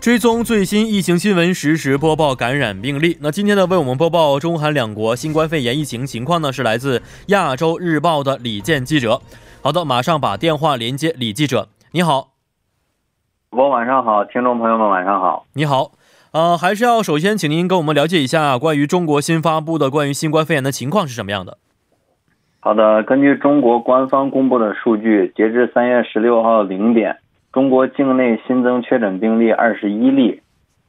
追踪最新疫情新闻，实时播报感染病例。那今天呢，为我们播报中韩两国新冠肺炎疫情情况呢，是来自亚洲日报的李健记者。好的，马上把电话连接李记者。你好，我晚上好，听众朋友们晚上好。你好，呃，还是要首先请您跟我们了解一下关于中国新发布的关于新冠肺炎的情况是什么样的。好的，根据中国官方公布的数据，截至三月十六号零点。中国境内新增确诊病例二十一例，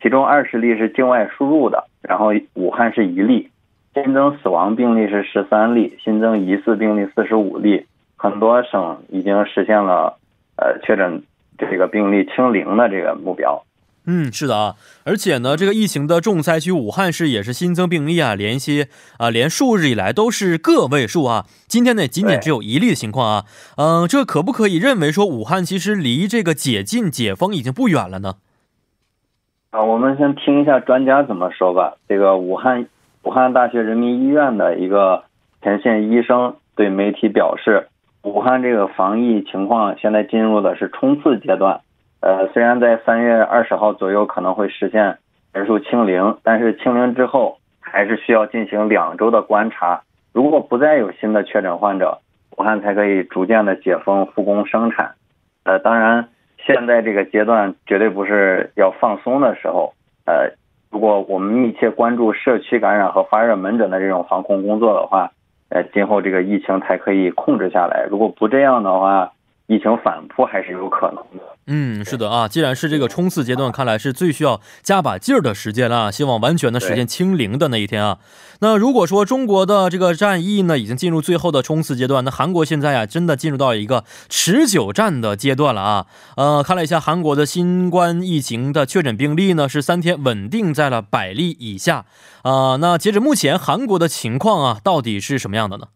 其中二十例是境外输入的，然后武汉是一例。新增死亡病例是十三例，新增疑似病例四十五例。很多省已经实现了呃确诊这个病例清零的这个目标。嗯，是的啊，而且呢，这个疫情的重灾区武汉市也是新增病例啊，连些啊，连数日以来都是个位数啊。今天呢，仅仅只有一例的情况啊。嗯，这可不可以认为说武汉其实离这个解禁解封已经不远了呢？啊，我们先听一下专家怎么说吧。这个武汉武汉大学人民医院的一个前线医生对媒体表示，武汉这个防疫情况现在进入的是冲刺阶段。呃，虽然在三月二十号左右可能会实现人数清零，但是清零之后还是需要进行两周的观察。如果不再有新的确诊患者，武汉才可以逐渐的解封复工生产。呃，当然，现在这个阶段绝对不是要放松的时候。呃，如果我们密切关注社区感染和发热门诊的这种防控工作的话，呃，今后这个疫情才可以控制下来。如果不这样的话，疫情反扑还是有可能的。嗯，是的啊，既然是这个冲刺阶段，看来是最需要加把劲儿的时间了。希望完全的实现清零的那一天啊。那如果说中国的这个战役呢，已经进入最后的冲刺阶段，那韩国现在啊，真的进入到一个持久战的阶段了啊。呃，看了一下韩国的新冠疫情的确诊病例呢，是三天稳定在了百例以下啊。那截止目前，韩国的情况啊，到底是什么样的呢？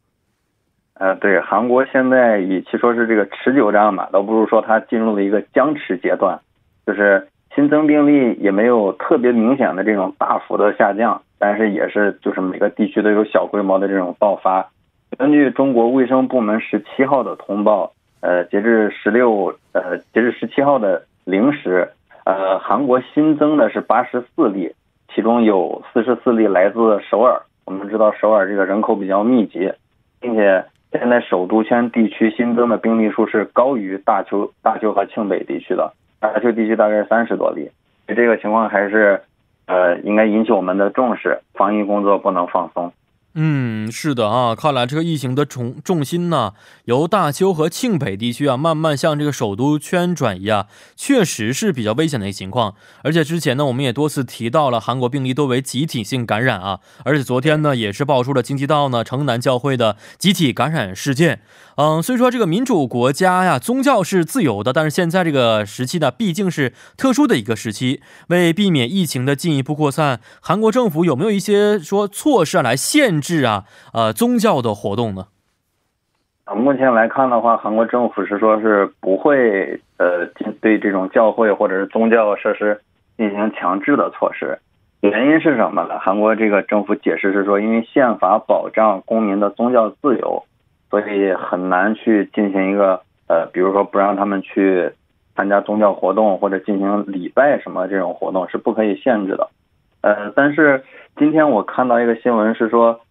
呃，对，韩国现在与其说是这个持久战吧，倒不如说它进入了一个僵持阶段，就是新增病例也没有特别明显的这种大幅的下降，但是也是就是每个地区都有小规模的这种爆发。根据中国卫生部门十七号的通报，呃，截至十六呃截至十七号的零时，呃，韩国新增的是八十四例，其中有四十四例来自首尔。我们知道首尔这个人口比较密集，并且。现在首都圈地区新增的病例数是高于大邱、大邱和庆北地区的，大邱地区大概是三十多例，这个情况还是，呃，应该引起我们的重视，防疫工作不能放松。嗯，是的啊，看来这个疫情的重重心呢，由大邱和庆北地区啊，慢慢向这个首都圈转移啊，确实是比较危险的一个情况。而且之前呢，我们也多次提到了韩国病例多为集体性感染啊，而且昨天呢，也是爆出了京畿道呢城南教会的集体感染事件。嗯，所以说这个民主国家呀，宗教是自由的，但是现在这个时期呢，毕竟是特殊的一个时期，为避免疫情的进一步扩散，韩国政府有没有一些说措施来限制啊，呃，宗教的活动呢？啊，目前来看的话，韩国政府是说是不会呃对这种教会或者是宗教设施进行强制的措施，原因是什么呢？韩国这个政府解释是说，因为宪法保障公民的宗教自由。所以很难去进行一个呃，比如说不让他们去参加宗教活动或者进行礼拜什么这种活动是不可以限制的。呃，但是今天我看到一个新闻是说，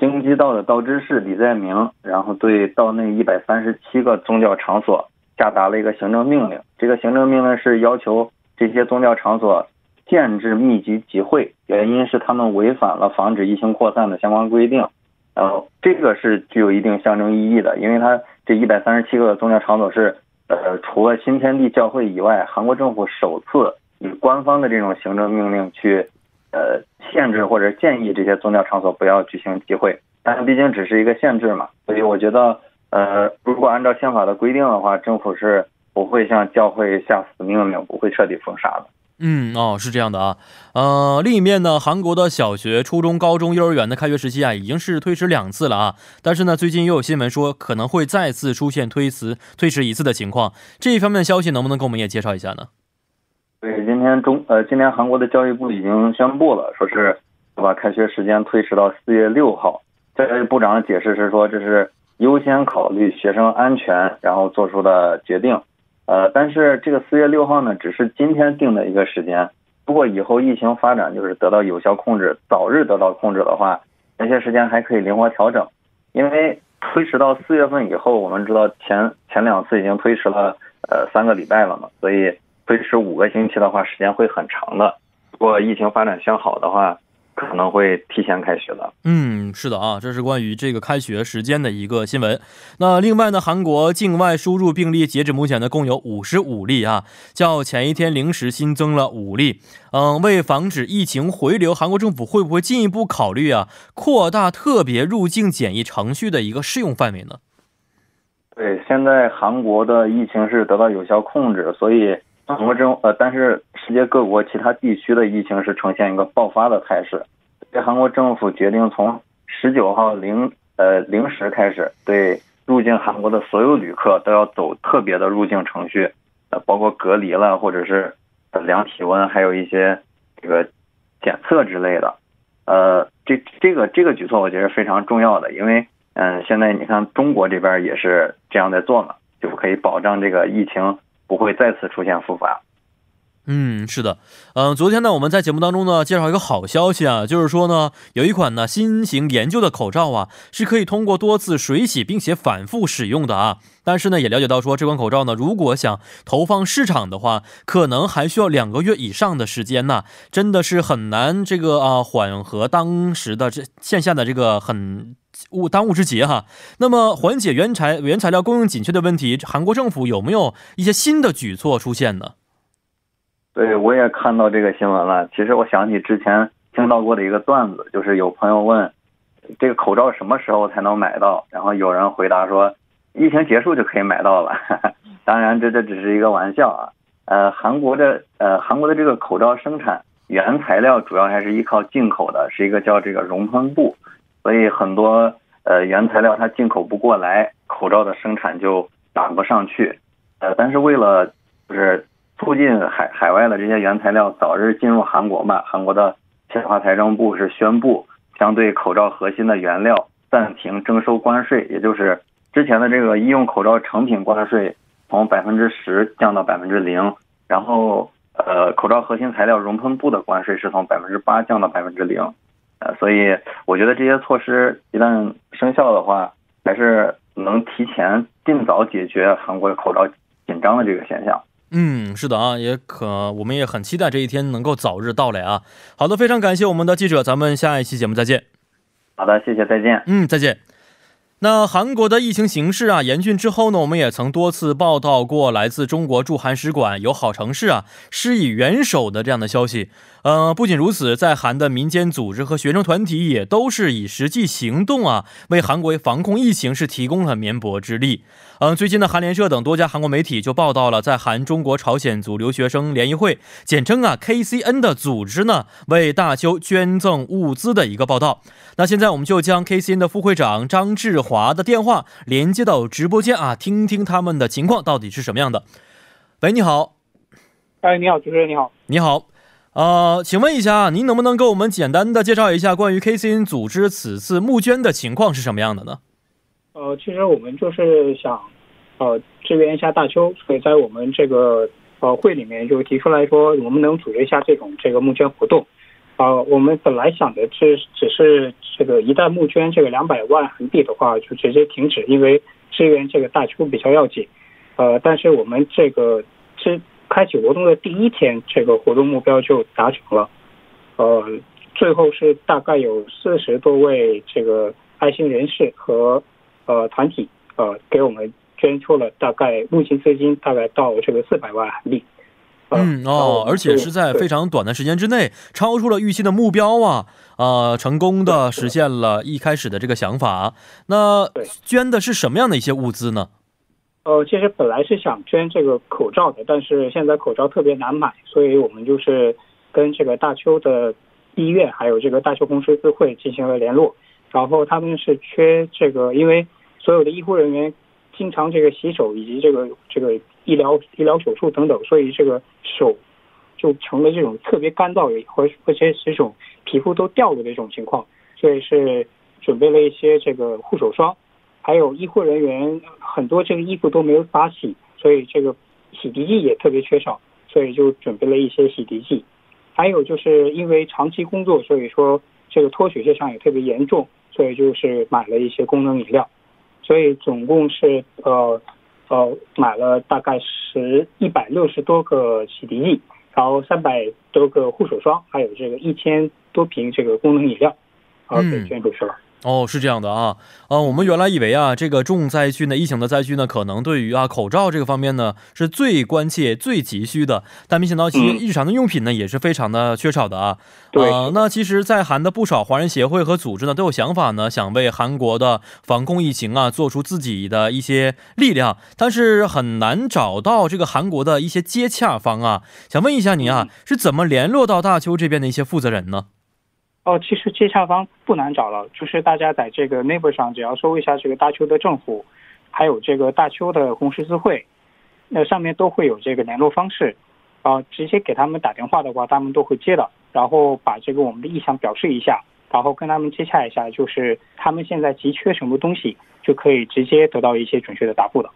京畿道的道知事李在明，然后对道内一百三十七个宗教场所下达了一个行政命令。这个行政命令是要求这些宗教场所限制密集集会，原因是他们违反了防止疫情扩散的相关规定。然后这个是具有一定象征意义的，因为它这一百三十七个宗教场所是，呃，除了新天地教会以外，韩国政府首次以官方的这种行政命令去，呃，限制或者建议这些宗教场所不要举行集会。但毕竟只是一个限制嘛，所以我觉得，呃，如果按照宪法的规定的话，政府是不会向教会下死命令，不会彻底封杀的。嗯哦，是这样的啊，呃，另一面呢，韩国的小学、初中、高中、幼儿园的开学时期啊，已经是推迟两次了啊。但是呢，最近又有新闻说可能会再次出现推迟、推迟一次的情况。这一方面的消息能不能给我们也介绍一下呢？对，今天中呃，今天韩国的教育部已经宣布了，说是把开学时间推迟到四月六号。教育部长解释是说，这是优先考虑学生安全，然后做出的决定。呃，但是这个四月六号呢，只是今天定的一个时间。如果以后疫情发展就是得到有效控制，早日得到控制的话，那些时间还可以灵活调整。因为推迟到四月份以后，我们知道前前两次已经推迟了呃三个礼拜了嘛，所以推迟五个星期的话，时间会很长的。如果疫情发展向好的话。可能会提前开学的。嗯，是的啊，这是关于这个开学时间的一个新闻。那另外呢，韩国境外输入病例截止目前呢，共有五十五例啊，较前一天零时新增了五例。嗯，为防止疫情回流，韩国政府会不会进一步考虑啊，扩大特别入境检疫程序的一个适用范围呢？对，现在韩国的疫情是得到有效控制，所以。韩国政呃，但是世界各国其他地区的疫情是呈现一个爆发的态势。这韩国政府决定从十九号零呃零时开始，对入境韩国的所有旅客都要走特别的入境程序，呃，包括隔离了，或者是量体温，还有一些这个检测之类的。呃，这这个这个举措我觉得非常重要的，因为嗯，现在你看中国这边也是这样在做嘛，就可以保障这个疫情。不会再次出现复发。嗯，是的，嗯，昨天呢，我们在节目当中呢介绍一个好消息啊，就是说呢，有一款呢新型研究的口罩啊，是可以通过多次水洗并且反复使用的啊。但是呢，也了解到说这款口罩呢，如果想投放市场的话，可能还需要两个月以上的时间呢，真的是很难这个啊缓和当时的这线下的这个很。物当务之急哈。那么缓解原材原材料供应紧缺的问题，韩国政府有没有一些新的举措出现呢？对，我也看到这个新闻了。其实我想起之前听到过的一个段子，就是有朋友问这个口罩什么时候才能买到，然后有人回答说疫情结束就可以买到了。当然，这这只是一个玩笑啊。呃，韩国的呃韩国的这个口罩生产原材料主要还是依靠进口的，是一个叫这个熔喷布。所以很多呃原材料它进口不过来，口罩的生产就赶不上去。呃，但是为了就是促进海海外的这些原材料早日进入韩国嘛，韩国的签华财政部是宣布将对口罩核心的原料暂停征收关税，也就是之前的这个医用口罩成品关税从百分之十降到百分之零，然后呃口罩核心材料熔喷布的关税是从百分之八降到百分之零。呃，所以我觉得这些措施一旦生效的话，还是能提前尽早解决韩国口罩紧张的这个现象。嗯，是的啊，也可我们也很期待这一天能够早日到来啊。好的，非常感谢我们的记者，咱们下一期节目再见。好的，谢谢，再见。嗯，再见。那韩国的疫情形势啊严峻之后呢，我们也曾多次报道过来自中国驻韩使馆友好城市啊施以援手的这样的消息。呃，不仅如此，在韩的民间组织和学生团体也都是以实际行动啊为韩国防控疫情是提供了绵薄之力。嗯，最近的，韩联社等多家韩国媒体就报道了在韩中国朝鲜族留学生联谊会，简称啊 KCN 的组织呢为大邱捐赠物资的一个报道。那现在我们就将 KCN 的副会长张志华的电话连接到直播间啊，听听他们的情况到底是什么样的。喂，你好。哎，你好，主持人，你好。你好。呃，请问一下，您能不能给我们简单的介绍一下关于 KCN 组织此次募捐的情况是什么样的呢？呃，其实我们就是想，呃，支援一下大邱，所以在我们这个呃会里面就提出来说，我们能组织一下这种这个募捐活动。呃，我们本来想的是，只是这个一旦募捐这个两百万韩币的话，就直接停止，因为支援这个大邱比较要紧。呃，但是我们这个支开启活动的第一天，这个活动目标就达成了。呃，最后是大概有四十多位这个爱心人士和。呃，团体呃给我们捐出了大概募集资金大概到这个四百万韩币。嗯哦，而且是在非常短的时间之内，超出了预期的目标啊啊，成功的实现了一开始的这个想法。那捐的是什么样的一些物资呢？呃，其实本来是想捐这个口罩的，但是现在口罩特别难买，所以我们就是跟这个大邱的医院还有这个大邱红十字会进行了联络，然后他们是缺这个，因为。所有的医护人员经常这个洗手，以及这个这个医疗医疗手术等等，所以这个手就成了这种特别干燥，或而且这种皮肤都掉了的这种情况，所以是准备了一些这个护手霜，还有医护人员很多这个衣服都没有法洗，所以这个洗涤剂也特别缺少，所以就准备了一些洗涤剂。还有就是因为长期工作，所以说这个脱水现象也特别严重，所以就是买了一些功能饮料。所以总共是呃呃买了大概十一百六十多个洗涤剂，然后三百多个护手霜，还有这个一千多瓶这个功能饮料，啊给捐出去了。哦，是这样的啊，呃，我们原来以为啊，这个重灾区呢，疫情的灾区呢，可能对于啊口罩这个方面呢是最关切、最急需的，但没想到其实日常的用品呢也是非常的缺少的啊。对，那其实，在韩的不少华人协会和组织呢，都有想法呢，想为韩国的防控疫情啊，做出自己的一些力量，但是很难找到这个韩国的一些接洽方啊。想问一下您啊，是怎么联络到大邱这边的一些负责人呢？哦，其实接洽方不难找了，就是大家在这个 Neighbor 上，只要搜一下这个大邱的政府，还有这个大邱的红十字会，那上面都会有这个联络方式，啊，直接给他们打电话的话，他们都会接的，然后把这个我们的意向表示一下，然后跟他们接洽一下，就是他们现在急缺什么东西，就可以直接得到一些准确的答复的。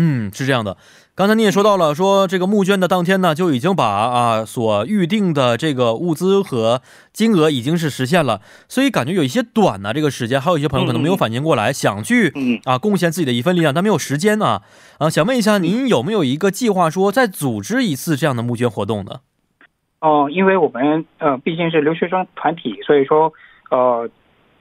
嗯，是这样的。刚才你也说到了，说这个募捐的当天呢，就已经把啊所预定的这个物资和金额已经是实现了，所以感觉有一些短呢，这个时间，还有一些朋友可能没有反应过来，想去啊贡献自己的一份力量，但没有时间呢。啊，想问一下，您有没有一个计划说再组织一次这样的募捐活动呢？哦，因为我们呃毕竟是留学生团体，所以说呃。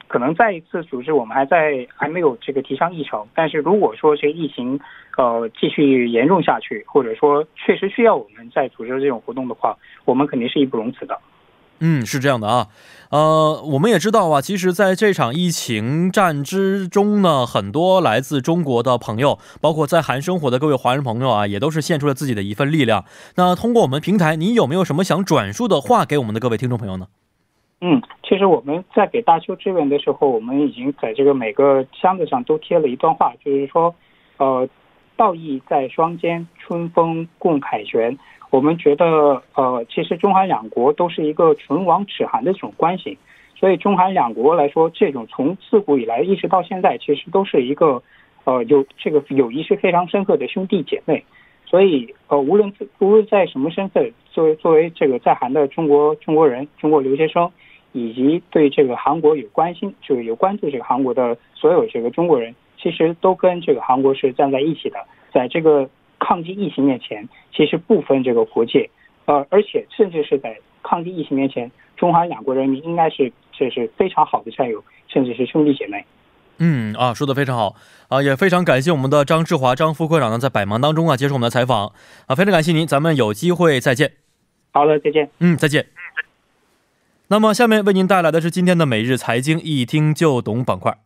可能再一次组织，我们还在还没有这个提上议程。但是如果说这个疫情呃继续严重下去，或者说确实需要我们再组织这种活动的话，我们肯定是义不容辞的。嗯，是这样的啊，呃，我们也知道啊，其实在这场疫情战之中呢，很多来自中国的朋友，包括在韩生活的各位华人朋友啊，也都是献出了自己的一份力量。那通过我们平台，你有没有什么想转述的话给我们的各位听众朋友呢？嗯，其实我们在给大邱支援的时候，我们已经在这个每个箱子上都贴了一段话，就是说，呃，道义在双肩，春风共凯旋。我们觉得，呃，其实中韩两国都是一个唇亡齿寒的这种关系，所以中韩两国来说，这种从自古以来一直到现在，其实都是一个，呃，有这个友谊是非常深刻的兄弟姐妹。所以，呃，无论无论在什么身份，作为作为这个在韩的中国中国人、中国留学生。以及对这个韩国有关心，就是有关注这个韩国的所有这个中国人，其实都跟这个韩国是站在一起的。在这个抗击疫情面前，其实不分这个国界，呃，而且甚至是在抗击疫情面前，中韩两国人民应该是这是非常好的战友，甚至是兄弟姐妹。嗯啊，说的非常好啊，也非常感谢我们的张志华张副科长呢，在百忙当中啊接受我们的采访啊，非常感谢您，咱们有机会再见。好了，再见。嗯，再见。那么，下面为您带来的是今天的每日财经一听就懂板块。